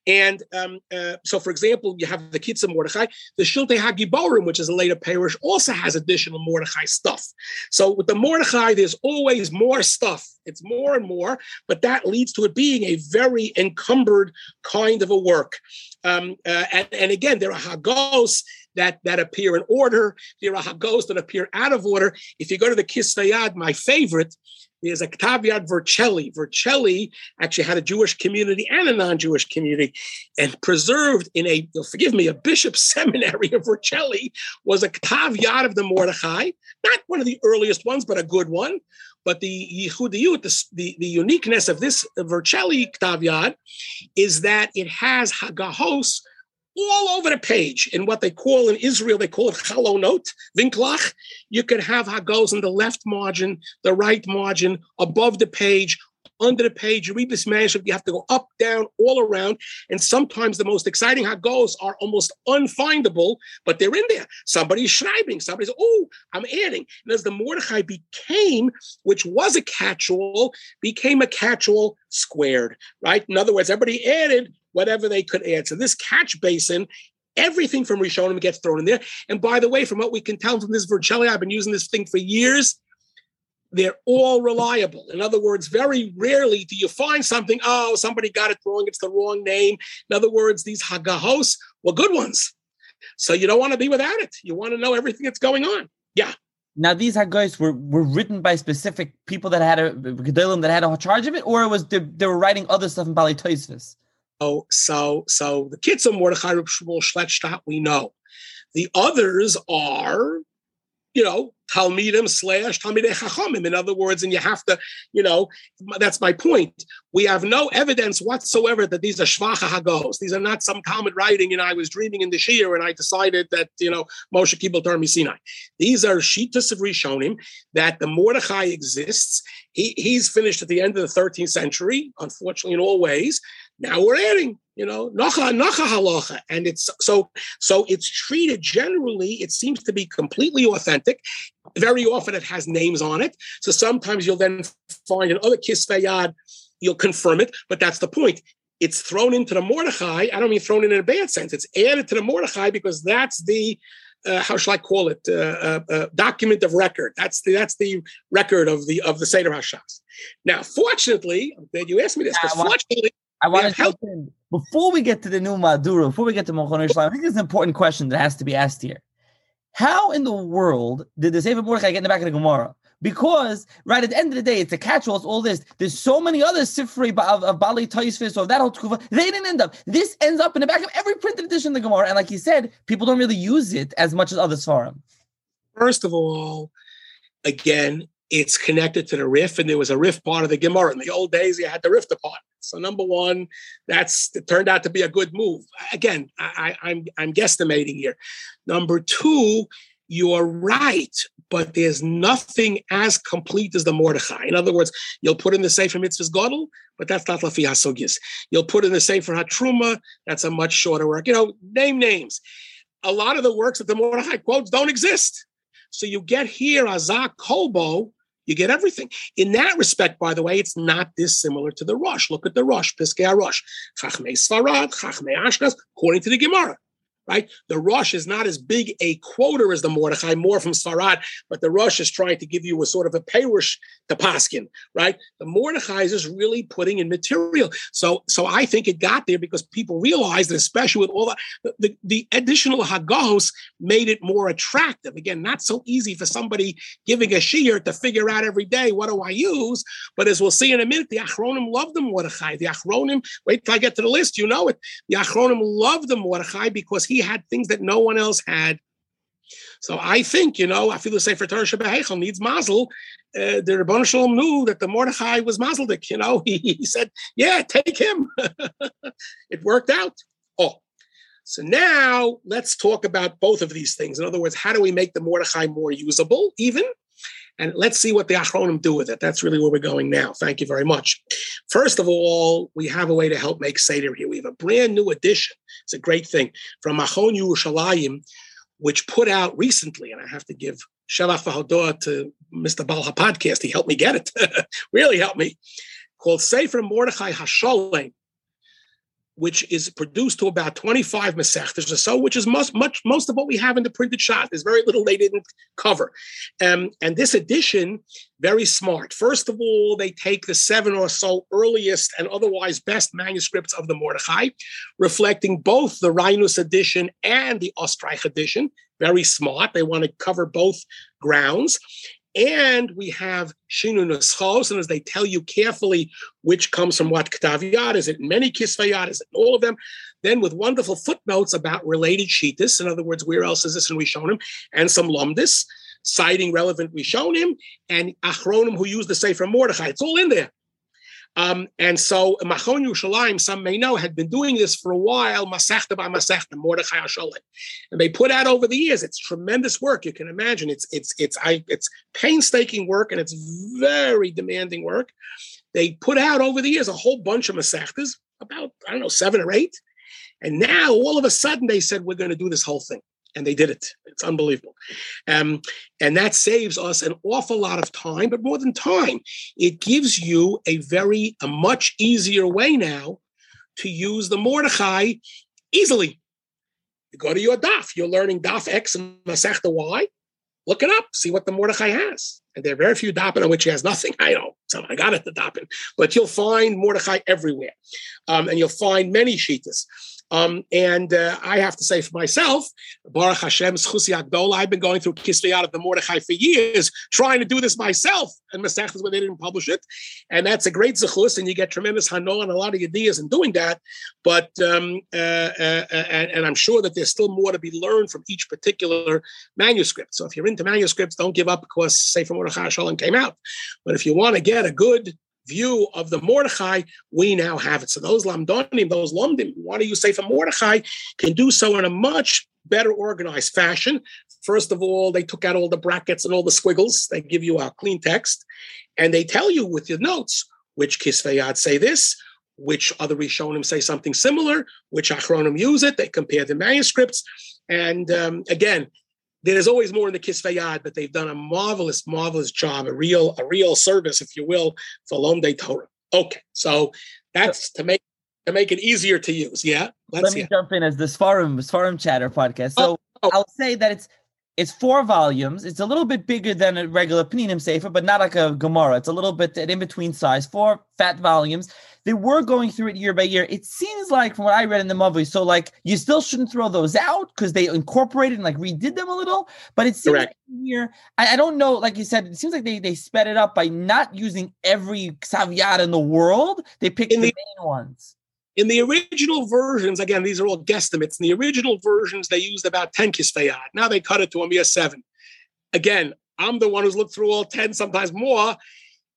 And um, uh, so, for example, you have the Kitzur Mordechai. The Shiltei Hagiborim, which is a later perush, also has additional Mordechai stuff. So with the Mordechai, there's always more stuff. It's more and more, but that leads to it being a very encumbered kind of a work. Um, uh, and, and, again, there are Hagos that, that appear in order. There are Hagos that appear out of order. If you go to the Kisvayad, my favorite, there's a Ktaviad Vercelli. Vercelli actually had a Jewish community and a non-Jewish community, and preserved in a, forgive me, a bishop seminary of Vercelli was a Ktaviad of the Mordechai, not one of the earliest ones, but a good one. But the Yichudiyut, the, the, the uniqueness of this Vercelli Ktaviad is that it has Hagahos, all over the page in what they call in Israel, they call it chalonot, vinklach. You could have hagos in the left margin, the right margin, above the page, under the page. You read this manuscript, you have to go up, down, all around. And sometimes the most exciting hagos are almost unfindable, but they're in there. Somebody's schreibing, somebody's, oh, I'm adding. And as the Mordechai became, which was a catch-all, became a catch-all squared, right? In other words, everybody added whatever they could add. So this catch basin, everything from Rishonim gets thrown in there. And by the way, from what we can tell from this Vercelli, I've been using this thing for years. They're all reliable. In other words, very rarely do you find something, oh, somebody got it wrong, it's the wrong name. In other words, these Hagahos were good ones. So you don't want to be without it. You want to know everything that's going on. Yeah. Now these Hagahos were, were written by specific people that had a Gedolim that had a charge of it, or it was they, they were writing other stuff in Bali Toisvis? So, so, so the kids of Mordechai Shmuel Schlettstadt, we know. The others are, you know, Talmidim slash Talmidei Chachamim. In other words, and you have to, you know, that's my point. We have no evidence whatsoever that these are Shvacha Hagos. These are not some Talmud writing, you know, I was dreaming in the Shir and I decided that, you know, Moshe Kibbutz Sinai. These are Shitas of Rishonim that the Mordechai exists. He, he's finished at the end of the 13th century, unfortunately, in all ways. Now we're adding, you know, nacha nacha halacha, and it's so so it's treated generally. It seems to be completely authentic. Very often it has names on it. So sometimes you'll then find in other kisvayad, you'll confirm it, but that's the point. It's thrown into the Mordechai. I don't mean thrown in in a bad sense. It's added to the Mordechai because that's the uh, how shall I call it? Uh, uh, uh, document of record. That's the that's the record of the of the Seder Hashas. Now, fortunately, I'm glad you asked me this. Because fortunately, I want to help in before we get to the new Madura, before we get to Machon Yerushalayim, I think there's an important question that has to be asked here. How in the world did the Sefer Mordechai get in the back of the Gemara? Because right at the end of the day, it's a catch-all. It's all this. There's so many other sifri of, of Bali Taisvis or that whole tkufa. They didn't end up. This ends up in the back of every printed edition of the Gemara, and like you said, people don't really use it as much as other svarim. First of all, again, it's connected to the Rif, and there was a Rif part of the Gemara. In the old days, you had the Rif department. So number one, that's it turned out to be a good move. Again, I, I'm I'm guesstimating here. Number two, you are right, but there's nothing as complete as the Mordechai. In other words, you'll put in the Sefer Mitzvahs Godel, but that's not Lafi HaSugis. You'll put in the Sefer HaTruma, that's a much shorter work. You know, name names. A lot of the works that the Mordechai quotes don't exist. So you get here Azak Kolbo, you get everything. In that respect, by the way, it's not dissimilar to the Rosh. Look at the Rosh, Piskei Rosh, Chachmei Sfarad, Chachmei Ashkenaz, according to the Gemara right? The Rosh is not as big a quoter as the Mordechai, more from Sfarad, but the Rosh is trying to give you a sort of a perush to Paskin, right? The Mordechai is just really putting in material. So, so I think it got there because people realized especially with all the, the, the additional Hagahos made it more attractive. Again, not so easy for somebody giving a shiur to figure out every day, what do I use? But as we'll see in a minute, the Achronim loved the Mordechai. The Achronim, wait till I get to the list, you know it. The Achronim loved the Mordechai because he had things that no one else had. So I think, you know, I feel the same for Torah Shabbat needs mazel. Uh, the Rebbe Shalom knew that the Mordechai was mazeldik. You know, he, he said, "Yeah, take him." it worked out. Oh, so now let's talk about both of these things. In other words, how do we make the Mordechai more usable, even? And let's see what the Achronim do with it. That's really where we're going now. Thank you very much. First of all, we have a way to help make Seder here. We have a brand new edition. It's a great thing from Machon Yerushalayim, which put out recently, and I have to give Shalach Vahodoah to Mr. Balha podcast. He helped me get it. really helped me. Called Sefer Mordechai Hasholem which is produced to about 25 Masechtas or so, which is most much most of what we have in the printed Shas. There's very little they didn't cover. Um, and this edition, very smart. First of all, they take the seven or so earliest and otherwise best manuscripts of the Mordechai, reflecting both the Rhinus edition and the Ostreich edition. Very smart. They want to cover both grounds. And we have Shinu Neschos, and as they tell you carefully which comes from what Ktaviyat, is it many Kisvayat, is it all of them? Then with wonderful footnotes about related Sheetis, in other words, where else is this shown him, and some Lumdis, citing relevant him, and Achronim who use the Sefer Mordechai. It's all in there. Um, and so Machon Yerushalayim, some may know, had been doing this for a while, Masechta by Masechta, Mordechai Hasholem. And they put out over the years, it's tremendous work. You can imagine it's it's it's I it's painstaking work and it's very demanding work. They put out over the years a whole bunch of Masechtas, about, I don't know, seven or eight. And now all of a sudden they said, we're going to do this whole thing and they did it. It's unbelievable. Um, and that saves us an awful lot of time, but more than time, it gives you a very, a much easier way now to use the Mordechai easily. You go to your daf, you're learning daf X and Masechta Y. Look it up, see what the Mordechai has. And there are very few dapin on which he has nothing. I know, so I got it the dapin, but you'll find Mordechai everywhere, um, and you'll find many shitas. Um, and uh, I have to say for myself, Baruch Hashem, Schusi Agdola, I've been going through Kisvei of the Mordechai for years, trying to do this myself. And Masechtas when they didn't publish it. And that's a great zechus, and you get tremendous hano and a lot of ideas in doing that. But, um, uh, uh, uh, and, and, I'm sure that there's still more to be learned from each particular manuscript. So if you're into manuscripts, don't give up because Sefer Mordechai Shalom came out. But if you want to get a good view of the Mordechai, we now have it. So those Lamdonim, those Lomdim, what do you say for Mordechai, can do so in a much better organized fashion. First of all, they took out all the brackets and all the squiggles. They give you a clean text, and they tell you with your notes which Kisveyad say this, which other Rishonim say something similar, which Achronim use it. They compare the manuscripts. And um, again, there's always more in the Kisveyad, but they've done a marvelous, marvelous job, a real, a real service, if you will, for Lomdei Torah. Okay, so that's to make to make it easier to use. Yeah, let me jump in as the Seforim Seforim Chatter podcast. Oh, so oh, oh. I'll say that it's It's four volumes. It's a little bit bigger than a regular Pninim Sefer, but not like a Gemara. It's a little bit an in between size. Four fat volumes. They were going through it year by year. It seems like from what I read in the movie, so like you still shouldn't throw those out because they incorporated and like redid them a little. But it seems Correct. like here, I, I, don't know. Like you said, it seems like they they sped it up by not using every Ksav in the world. They picked the, the main ones. In the original versions, again, these are all guesstimates. In the original versions, they used about 10 kisveyad. Now they cut it to a mere seven. Again, I'm the one who's looked through all 10, sometimes more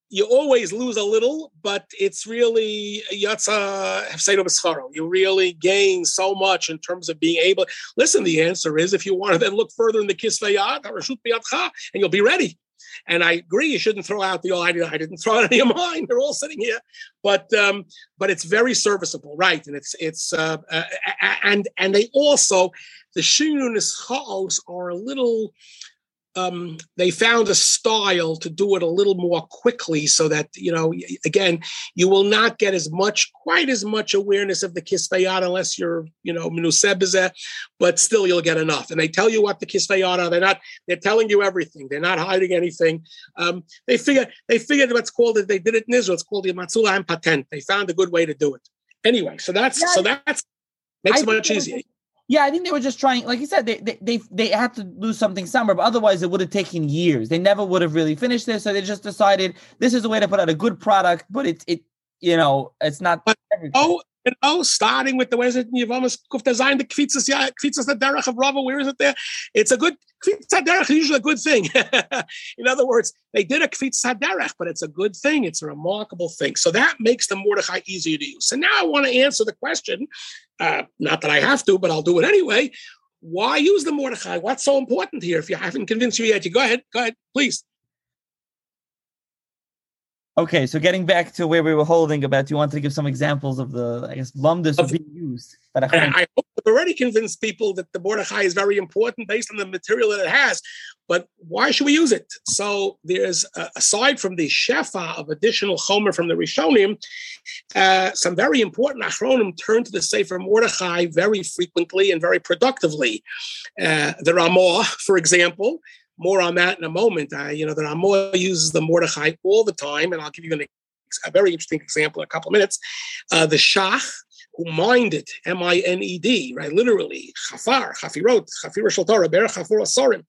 you always lose a little, but it's really yatsa hefseido You really gain so much in terms of being able. Listen, the answer is if you want to then look further in the kisveyat and you'll be ready. And I agree, you shouldn't throw out the I I didn't throw out any of mine. They're all sitting here, but um, but it's very serviceable, right? And it's it's uh, uh, and and they also the shinun are a little um, they found a style to do it a little more quickly so that you know again you will not get as much quite as much awareness of the kisvayat unless you're you know minusebizeh but still you'll get enough. And they tell you what the kisvayat are they're not they're telling you everything. They're not hiding anything. Um, they figure they figured what's called it they did it in Israel it's called the Matzula and patent. They found a good way to do it. Anyway so that's so that's makes I it much easier yeah, I think they were just trying, like you said, they they they, they had to do something somewhere, but otherwise it would have taken years. They never would have really finished this, so they just decided this is a way to put out a good product, but it's it you know it's not. But, oh, you oh, know, starting with the where is it? You've almost designed the kvitzas, yeah, kvitzas the derech of Rava. Where is it there? It's a good kvitzas derech is usually a good thing. In other words, they did a kvitzas derech, but it's a good thing. It's a remarkable thing. So that makes the Mordechai easier to use. So now I want to answer the question. Uh, not that I have to, but I'll do it anyway. Why use the Mordechai? What's so important here? If you haven't convinced you yet, you go ahead. Go ahead, please. Okay, so getting back to where we were holding about, you want to give some examples of the, I guess, lumdus being used. But I, I hope I've already convinced people that the Mordechai is very important based on the material that it has. But why should we use it? So there's, uh, aside from the shefa of additional chomer from the Rishonim, uh, some very important achronim turn to the Sefer Mordechai very frequently and very productively. Uh, the Ramah, for example, more on that in a moment. Uh, you know, the Ramah uses the Mordechai all the time, and I'll give you an, a very interesting example in a couple of minutes. Uh, the Shach, who minded, M I N E D, right? Literally, Chafar, Chafirot, Chafir Shal Ber Chafur Asorim,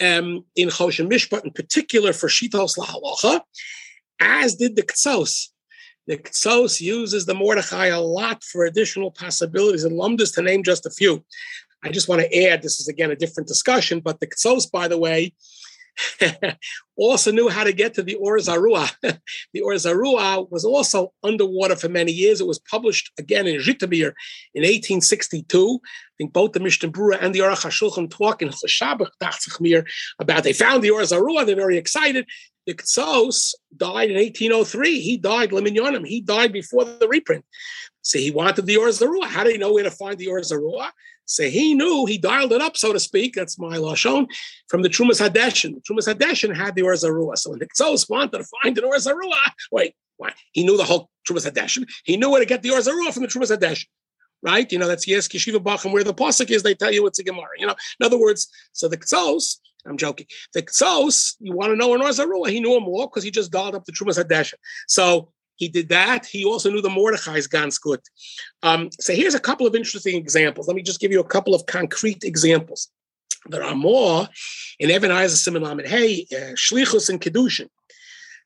um, in Choshen Mishpat, in particular for Shitos Lahalacha, as did the Ktsos. The Ktsos uses the Mordechai a lot for additional possibilities and lumdus to name just a few. I just want to add this is again a different discussion, but the Ktsos, by the way, also knew how to get to the Or Zarua. the Or Zarua was also underwater for many years. It was published again in Zhitomir in 1862. I think both the Mishnah Brura and the Aruch HaShulchan talk in Chashabach about they found the Or Zarua. They're very excited. The Ktsos died in 1803. He died, Leminyonim. He died before the reprint. So he wanted the Or Zarua. How do you know where to find the Or Zarua? So he knew, he dialed it up, so to speak, that's my Lashon, from the Trumas Hadeshin. The Trumas Hadeshin had the Or Zarua. So when the Ktsos wanted to find an Or Zarua, wait, why? He knew the whole Trumas Hadeshin. He knew where to get the Or Zarua from the Trumas Hadeshin. Right? You know, that's Yes Yeshiva Bacham, where the Pasuk is, they tell you it's a Gemara. You know, in other words, so the Ktsos, I'm joking. The Ktsos, you want to know an Or Zarua, he knew him more because he just dialed up the Trumas Hadeshin. So he did that. He also knew the Mordechai's ganz gut. Um, so here's a couple of interesting examples. Let me just give you a couple of concrete examples. There are more in Even HaEzer siman Lamed Hey, uh, Shlichus and Kedushin.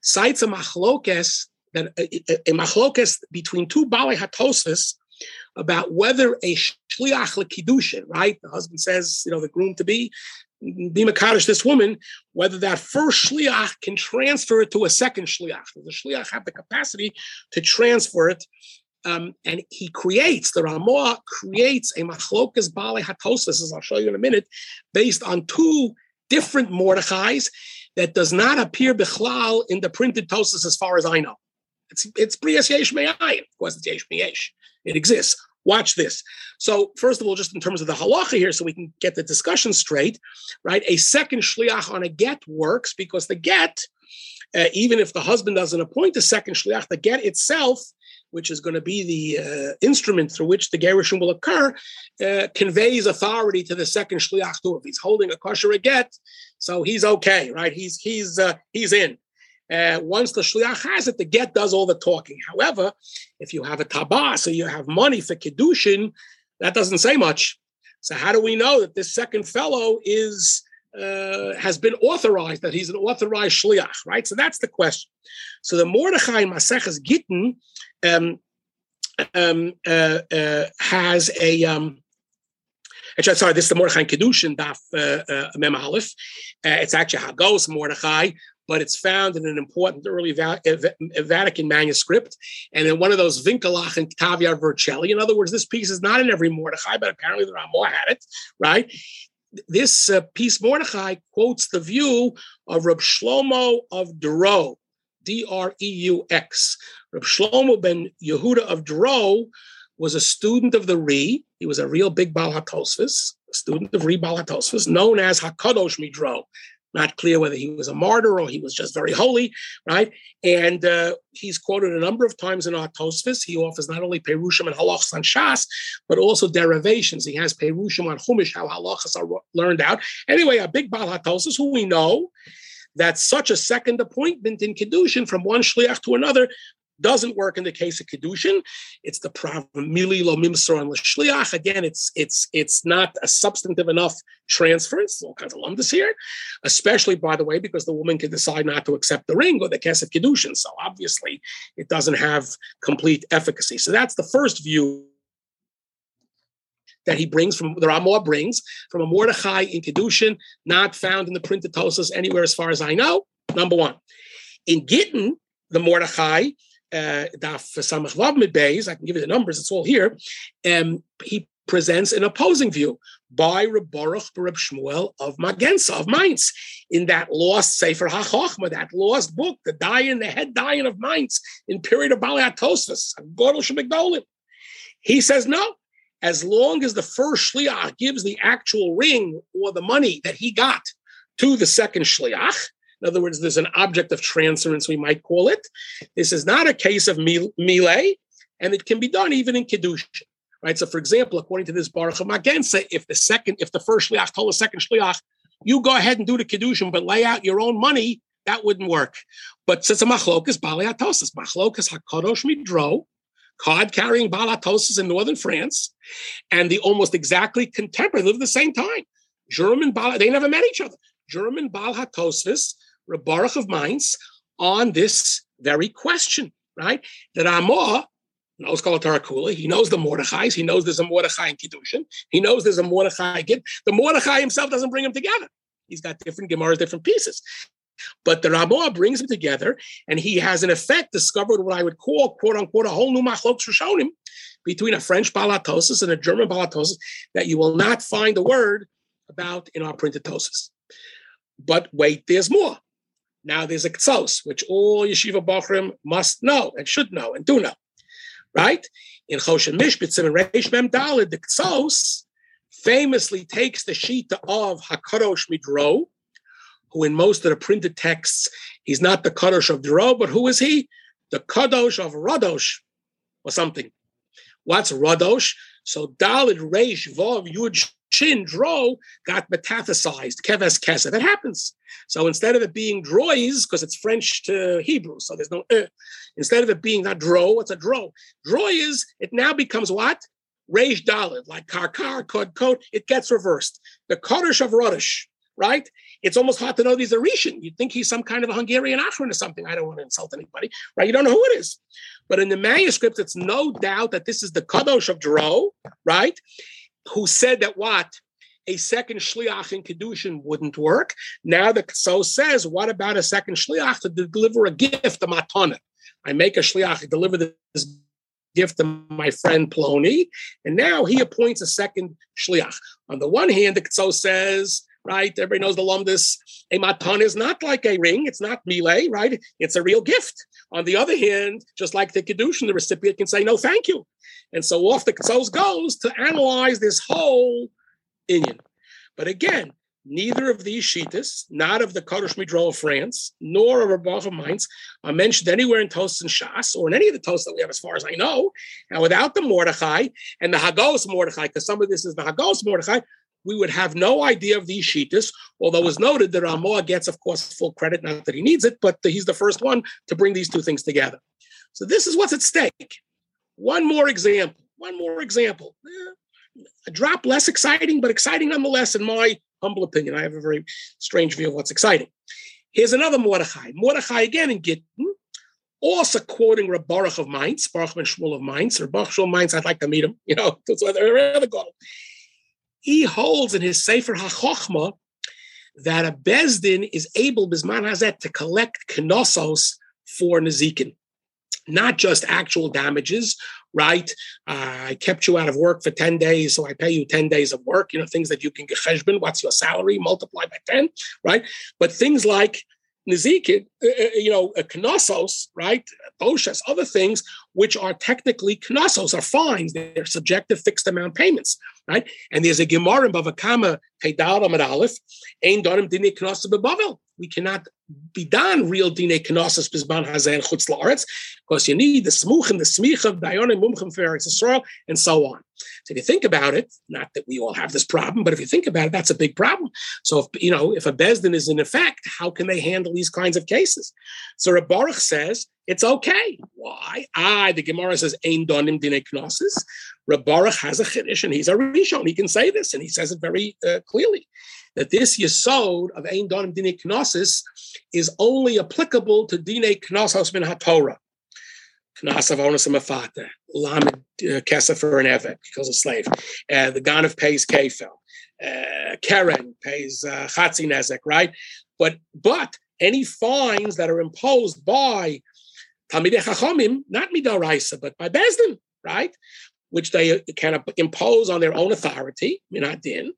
Cites a machlokes that uh, a, a machlokes between two Bali Hatosis about whether a shliach lekidushin, right? The husband says, you know, the groom to be, be Makadish, this woman, whether that first shliach can transfer it to a second shliach. Does the shliach have the capacity to transfer it? Um, and he creates, the Ramah creates a machlokas bale hatosis, as I'll show you in a minute, based on two different Mordechais that does not appear bichlal in the printed tosis as far as I know. It's it's Priyas Yesh Me'ayin. Of course, it's Yesh. It exists. Watch this. So, first of all, just in terms of the halacha here, so we can get the discussion straight, right? A second shliach on a get works because the get, uh, even if the husband doesn't appoint a second shliach, the get itself which is going to be the uh, instrument through which the gerushin will occur, uh, conveys authority to the second shliach. If he's holding a kosher get, so he's okay, right? He's he's uh, he's in. Uh, once the shliach has it, the get does all the talking. However, if you have a tabas, so you have money for kiddushin, that doesn't say much. So how do we know that this second fellow is uh, has been authorized, that he's an authorized shliach, right? So that's the question. So the Mordechai Maseches Gittin um, um, uh, uh, has a um, sorry, this is the Mordechai Kedushin Daf uh, uh, Mem Aleph. Uh, it's actually Hagos Mordechai, but it's found in an important early Va- Vatican manuscript, and in one of those Winkelach and Taviar Vercelli. In other words, this piece is not in every Mordechai, but apparently the Ramah had it, right? This uh, piece, Mordechai, quotes the view of Reb Shlomo of Duro, D R E U X. Reb Shlomo ben Yehuda of Dro was a student of the Ri. He was a real big Baal student of Ri Baal known as Hakadosh Midro. Not clear whether he was a martyr or he was just very holy, right? And uh, he's quoted a number of times in our Tosfos. He offers not only Perushim and Halachas on Shas, but also derivations. He has Perushim on Chumash, how Halachas are learned out. Anyway, a big Baal HaTosfos who we know that such a second appointment in Kedushin from one shliach to another doesn't work in the case of kedushin. It's the problem mili lo on l'shliach. Again, it's it's it's not a substantive enough transfer. It's all kinds of lumdus here, especially by the way, because the woman can decide not to accept the ring or the kesef kedushin. So obviously, it doesn't have complete efficacy. So that's the first view that he brings from the Ramah brings from a Mordechai in Kedushin, not found in the printed Tosas anywhere as far as I know. Number one. In Gittin, the Mordechai uh, Daf Samach Vav Beis, I can give you the numbers, it's all here. Um, he presents an opposing view by Reb Baruch Reb Shmuel of Magensa, of Mainz, in that lost Sefer HaChochma, that lost book, the Dayan, the head Dayan of Mainz, in period of Balei Tosfos, Godel Shemigdolim. He says, no, as long as the first shliach gives the actual ring or the money that he got to the second shliach, in other words, there's an object of transference, we might call it. This is not a case of melee, and it can be done even in Kedushin. Right. So, for example, according to this Baruch Magensa, if the second, if the first shliach told the second shliach, you go ahead and do the kedushin, but lay out your own money, that wouldn't work. But since a machlokas baliatosis, machlokas hakadosh midro, card carrying balatosis in northern France, and the almost exactly contemporary live at the same time. German bal, they never met each other. German bal hatosis Baruch of Mainz on this very question, right? That Amor knows tarakula he knows the Mordechais, he knows there's a Mordechai in Kiddushin, he knows there's a Mordechai Gid. The Mordechai himself doesn't bring them together. He's got different Gemaras, different pieces. But the Ramah brings them together, and he has in effect discovered what I would call, quote unquote, a whole new machlok him between a French balatosis and a German balatosis that you will not find a word about in our printed tosis. But wait, there's more. Now there's a ktsos, which all yeshiva bachrim must know and should know and do know, right? In Choshen Mishpitzim and Reish Mem Dalid, the ktsos famously takes the sheet of Hakadosh Midro, who in most of the printed texts, he's not the Kadosh of Dro, but who is he? The Kadosh of Radosh or something. What's Radosh? So Dalid Reish Vav Yud Shin Dro got metathesized, keves kesef. It happens. So instead of it being drois, because it's French to Hebrew, so there's no uh, instead of it being not dro, it's a dro. Drois, it now becomes what? Reish Dalid, like karkar, kod kod, it gets reversed. The Kodesh of Rodish, right? It's almost hard to know these Arishan. You'd think he's some kind of a Hungarian Achron or something. I don't want to insult anybody, right? You don't know who it is. But in the manuscript, it's no doubt that this is the Kadosh of Dro, right? Who said that what? A second shliach in Kedushin wouldn't work. Now the so says, what about a second shliach to deliver a gift, a matana? I make a shliach, deliver this gift to my friend Plony, and now he appoints a second shliach. On the one hand, the so says, right? Everybody knows the lumdus. A matan is not like a ring; it's not melee, right? It's a real gift. On the other hand, just like the kedushin, the recipient can say no, thank you. And so off the Ktsos goes to analyze this whole Indian. But again, neither of these shitas, not of the Kodesh Midro of France, nor of Rabbah of Mainz, are mentioned anywhere in Toast and Shas, or in any of the Toasts that we have, as far as I know. And without the Mordechai and the Hagos Mordechai, because some of this is the Hagos Mordechai, we would have no idea of these shitas, although it was noted that Ramah gets, of course, full credit, not that he needs it, but he's the first one to bring these two things together. So this is what's at stake. One more example. One more example. A drop less exciting, but exciting nonetheless, in my humble opinion. I have a very strange view of what's exciting. Here's another Mordechai. Mordechai again in Gittin, also quoting Reb Baruch of Mainz, Baruch ben Shmuel of Mainz, or Baruch Shmuel Mainz, I'd like to meet him, you know, that's why they're. He holds in his Sefer HaChochma that a Bezdin is able, Bisman Hazeh, to collect knossos for Nezikin not just actual damages, right? Uh, I kept you out of work for 10 days, so I pay you 10 days of work, you know, things that you can get what's your salary, multiply by 10, right? But things like Nezikin, uh, uh, you know, uh, knossos, right? Boshas, other things which are technically knossos are fines. They're subjective fixed amount payments, right? And there's a Gemara in Bava Kama, Peidal Amad Aleph, Ein Donim Dini Knossos Bebavel. We cannot be done real dine knossos bisban hazen chutz laaretz because you need the smuch and the smich of dayonim mumchim for Israel and so on. So if you think about it, not that we all have this problem, but if you think about it, that's a big problem. So if you know if a bezdin is in effect, how can they handle these kinds of cases? So Baruch says it's okay. Why? Ah, the Gemara says ein donim dine knossos. Baruch has a chiddush and he's a rishon. He can say this and he says it very uh, clearly that this yesod of ein donim dine knossos is only applicable to dine knossos min haTorah. Knas of onus mafata, lamed uh, for an evet because a slave. Uh, the ganav pays kefel. Uh, Keren pays uh, nezek, right? But but any fines that are imposed by Talmidei Chachamim, not midaraisa, but by Bezdin, right? Which they can impose on their own authority, minadin,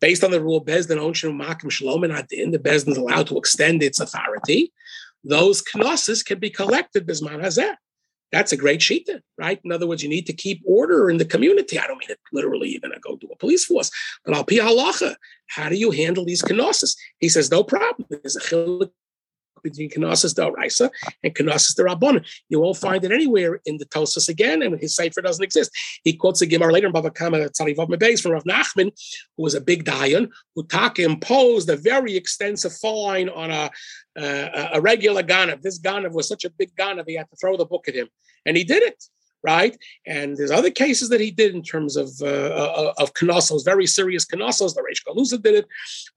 based on the rule Bezdin Onshin Makim Shalom minadin, the Bezdin is allowed to extend its authority. Those knosses can be collected bisman hazeh. That's a great shita, right? In other words, you need to keep order in the community. I don't mean it literally even to go to a police force, but al pi halacha, how do you handle these knosses? He says, no problem. There's a between Knossos Raisa and Knossos Rabban. You won't find it anywhere in the Tosos again, and his cipher doesn't exist. He quotes a Gemara later in Bava Kama Tzarivav Mebeis from Rav Nachman, who was a big Dayan, who Taka imposed a very extensive fine on a, uh, a regular Ganav. This Ganav was such a big Ganav, he had to throw the book at him. And he did it right? And there's other cases that he did in terms of uh, uh of Knossos, very serious Knossos. The Reish Galusa did it,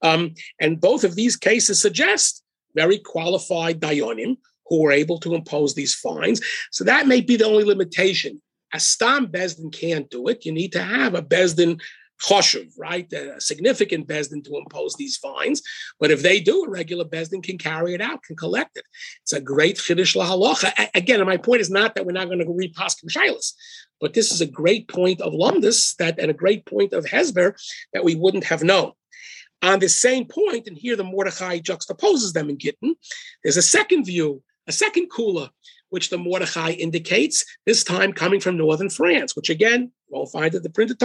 um, and both of these cases suggest very qualified dayonim who were able to impose these fines. So that may be the only limitation. A stam bezdin can't do it. You need to have a bezdin choshev, right? A significant bezdin to impose these fines. But if they do, a regular bezdin can carry it out, can collect it. It's a great chiddush lahalacha. Again, my point is not that we're not going to read paskim shilas, but this is a great point of lumdus that and a great point of hesber that we wouldn't have known. On the same point, and here the Mordechai juxtaposes them in Gittin, there's a second view, a second kula, which the Mordechai indicates, this time coming from northern France, which again, we'll find at the printed.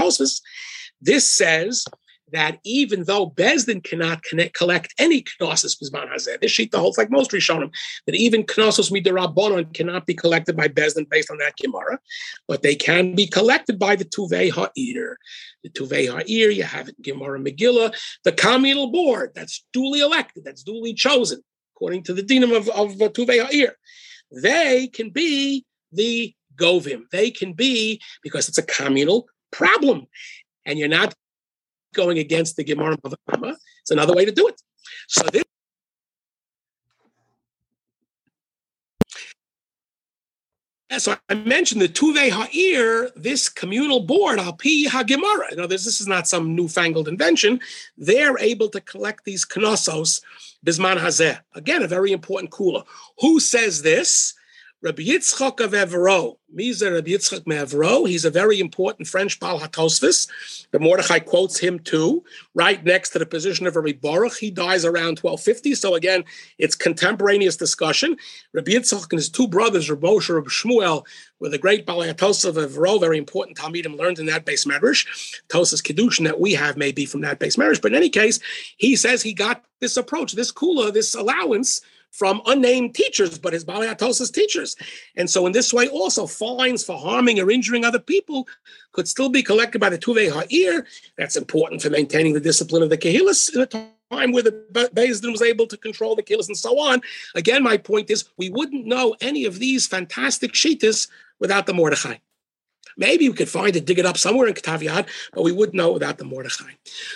This says that even though Bezdin cannot connect, collect any knossos bisman hazeh, this sheet the holds like most Rishonim, that even knossos midirabonon cannot be collected by Bezdin based on that Gemara, but they can be collected by the Tuvei Ha'ir. The Tuvei Ha'ir, you have it Gemara Megillah, the communal board that's duly elected, that's duly chosen, according to the dinam of, of uh, Tuvei Ha'ir. They can be the Govim. They can be, because it's a communal problem. And you're not going against the Gemara of. It's another way to do it. So this So I mentioned the Tuve Ha'ir, this communal board, Alpi HaGemara. Know, this, this is not some newfangled invention. They're able to collect these knossos, Bisman Hazeh. Again, a very important kula. Who says this? Rabbi Yitzchak of Evero. Miza Rabbi Yitzchak Mevro. He's a very important French Baal HaTosfos. The Mordechai quotes him too, right next to the position of Rabbi Baruch. He dies around 1250. So again, it's contemporaneous discussion. Rabbi Yitzchak and his two brothers, Rabbi Moshe Rabbi Shmuel, were the great Baal HaTosfos of Evero, very important Talmidim learned in that base medrash. Tosas Kedushin that we have may be from that base medrash. But in any case, he says he got this approach, this kula, this allowance from unnamed teachers, but his Baliatosis teachers. And so, in this way, also fines for harming or injuring other people could still be collected by the Tuvei Ha'ir. That's important for maintaining the discipline of the Kehillas in a time where the Bezdin was able to control the Kehillas and so on. Again, my point is we wouldn't know any of these fantastic Shitas without the Mordechai. Maybe we could find it, dig it up somewhere in Ketav Yad, but we wouldn't know without the Mordechai.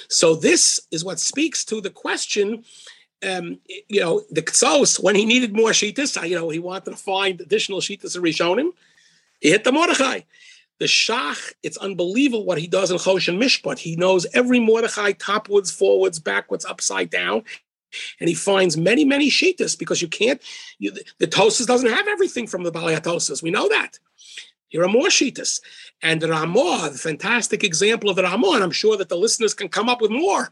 So this is what speaks to the question um, you know, the Ktsos, when he needed more Shitas, you know, he wanted to find additional Shitas and Rishonim, he hit the Mordechai. The Shach, it's unbelievable what he does in Choshen Mishpat. He knows every Mordechai, topwards, forwards, backwards, upside down. And he finds many, many Shitas because you can't, you, the Tosas doesn't have everything from the Baliatosas. We know that. Here are more Shitas. And the Ramah, the fantastic example of the Ramah, and I'm sure that the listeners can come up with more.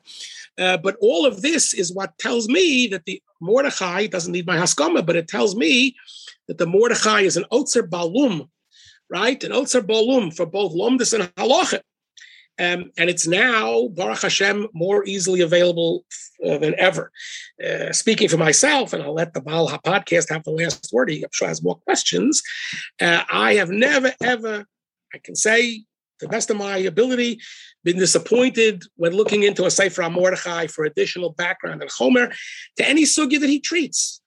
Uh, but all of this is what tells me that the Mordechai doesn't need my Haskama, but it tells me that the Mordechai is an Otzer Balum, right? An Otzer Balum for both Lomdus and Halacha. Um, and it's now, Baruch Hashem, more easily available uh, than ever. Uh, speaking for myself, and I'll let the Baal podcast have the last word. He, I'm sure has more questions. Uh, I have never, ever, I can say the best of my ability, been disappointed when looking into a Sefer Mordechai for additional background and Homer to any sugya that he treats.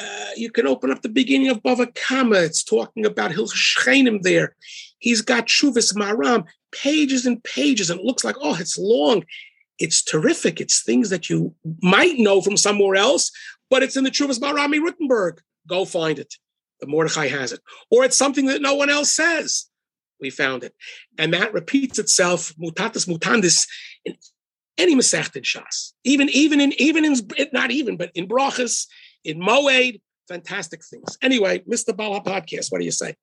Uh, you can open up the beginning of Bava Kama. It's talking about Hilchshchenim there. He's got Shuvas Maram, pages and pages, and it looks like, oh, it's long. It's terrific. It's things that you might know from somewhere else, but it's in the Chuvas Marami Rittenberg. Go find it. The Mordechai has it. Or it's something that no one else says we found it. And that repeats itself, mutatis mutandis, in any Masech in Shas. Even, even in, even in, not even, but in Brachas, in Moed, fantastic things. Anyway, Mr. Bala podcast, what do you say?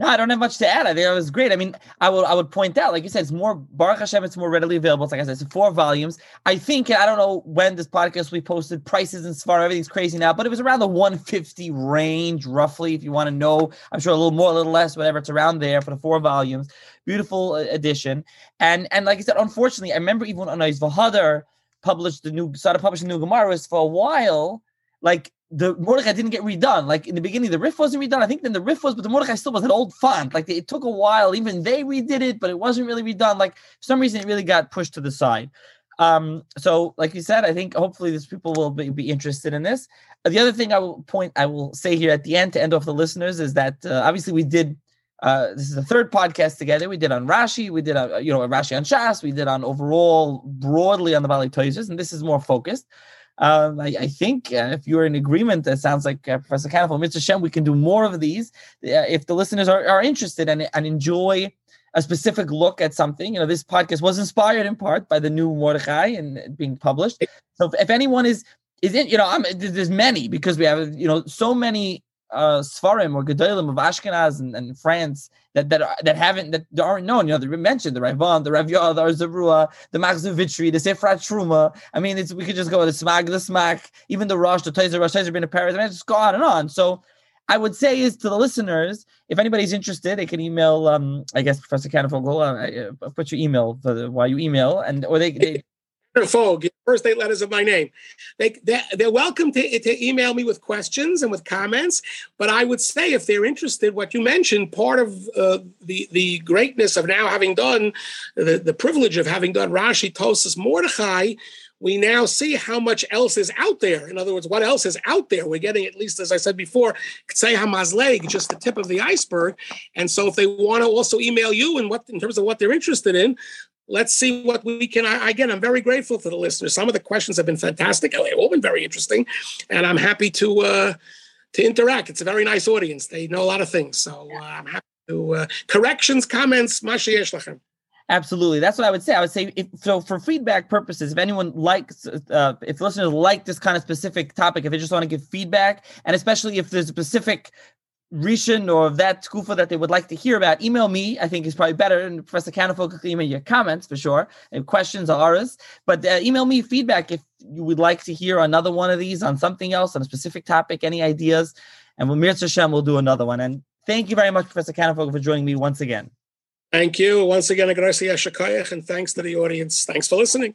No, I don't have much to add. I think it was great. I mean, I would I would point out, like you said, it's more Baruch Hashem, it's more readily available. It's like I said, it's four volumes. I think I don't know when this podcast we posted prices and far everything's crazy now, but it was around the 150 range, roughly, if you want to know. I'm sure a little more, a little less, whatever. It's around there for the four volumes. Beautiful uh, edition. And and like I said, unfortunately, I remember even when Anais Vahadar published the new started publishing new Gemaras for a while, like the Mordechai didn't get redone. Like in the beginning, the Rif wasn't redone. I think then the Rif was, but the Mordechai still was an old font. Like it took a while. Even they redid it, but it wasn't really redone. Like for some reason, it really got pushed to the side. Um, so, like you said, I think hopefully these people will be, be interested in this. Uh, the other thing I will point, I will say here at the end to end off the listeners is that uh, obviously we did. Uh, this is the third podcast together. We did on Rashi, we did on you know a Rashi on Shas, we did on overall broadly on the Valley Toises, and this is more focused. Um, I, I, think uh, if you're in agreement, that sounds like uh, Professor Kanarfogel, Mr. Shem, we can do more of these uh, if the listeners are, are interested and, and enjoy a specific look at something. You know, this podcast was inspired in part by the new Mordechai and being published. So if, if anyone is is in, you know, I'm, there's many because we have you know so many uh Svarim or Gedolim of Ashkenaz and, and France that that are, that haven't that aren't known. You know, they mentioned the Ravan, the Rav the Or Zarua, the Machzor Vitri, the Sefrat Truma. I mean, it's we could just go the Smag, the Smak, even the Rosh, the Taizer, Rosh Taizer, been a Paris. I mean, just go on and on. So I would say is to the listeners, if anybody's interested, they can email, um, I guess, Professor Kanarfogel, uh, put your email for the, while you email, and or they, they Fogg, first eight letters of my name. They, they, they're welcome to, to email me with questions and with comments. But I would say, if they're interested, what you mentioned, part of uh, the, the greatness of now having done, the, the privilege of having done Rashi, Tosis, Mordechai, we now see how much else is out there. In other words, what else is out there? We're getting, at least as I said before, say Hamazleg, just the tip of the iceberg. And so if they want to also email you and what in terms of what they're interested in, let's see what we can. I, again, I'm very grateful to the listeners. Some of the questions have been fantastic. They've all been very interesting, and I'm happy to uh, to interact. It's a very nice audience. They know a lot of things, so uh, I'm happy to uh, corrections, comments, mashiach Absolutely, that's what I would say. I would say if, so for feedback purposes. If anyone likes, uh, if listeners like this kind of specific topic, if they just want to give feedback, and especially if there's a specific Rishon or of that kufa that they would like to hear about, email me. I think is probably better. And Professor Kanarfogel can email your comments for sure and questions are ours. But uh, email me feedback if you would like to hear another one of these on something else on a specific topic, any ideas. And we'll Mir Hashem, we'll do another one. And thank you very much, Professor Kanarfogel, for joining me once again. Thank you once again, Gracias Shakayach, and thanks to the audience. Thanks for listening.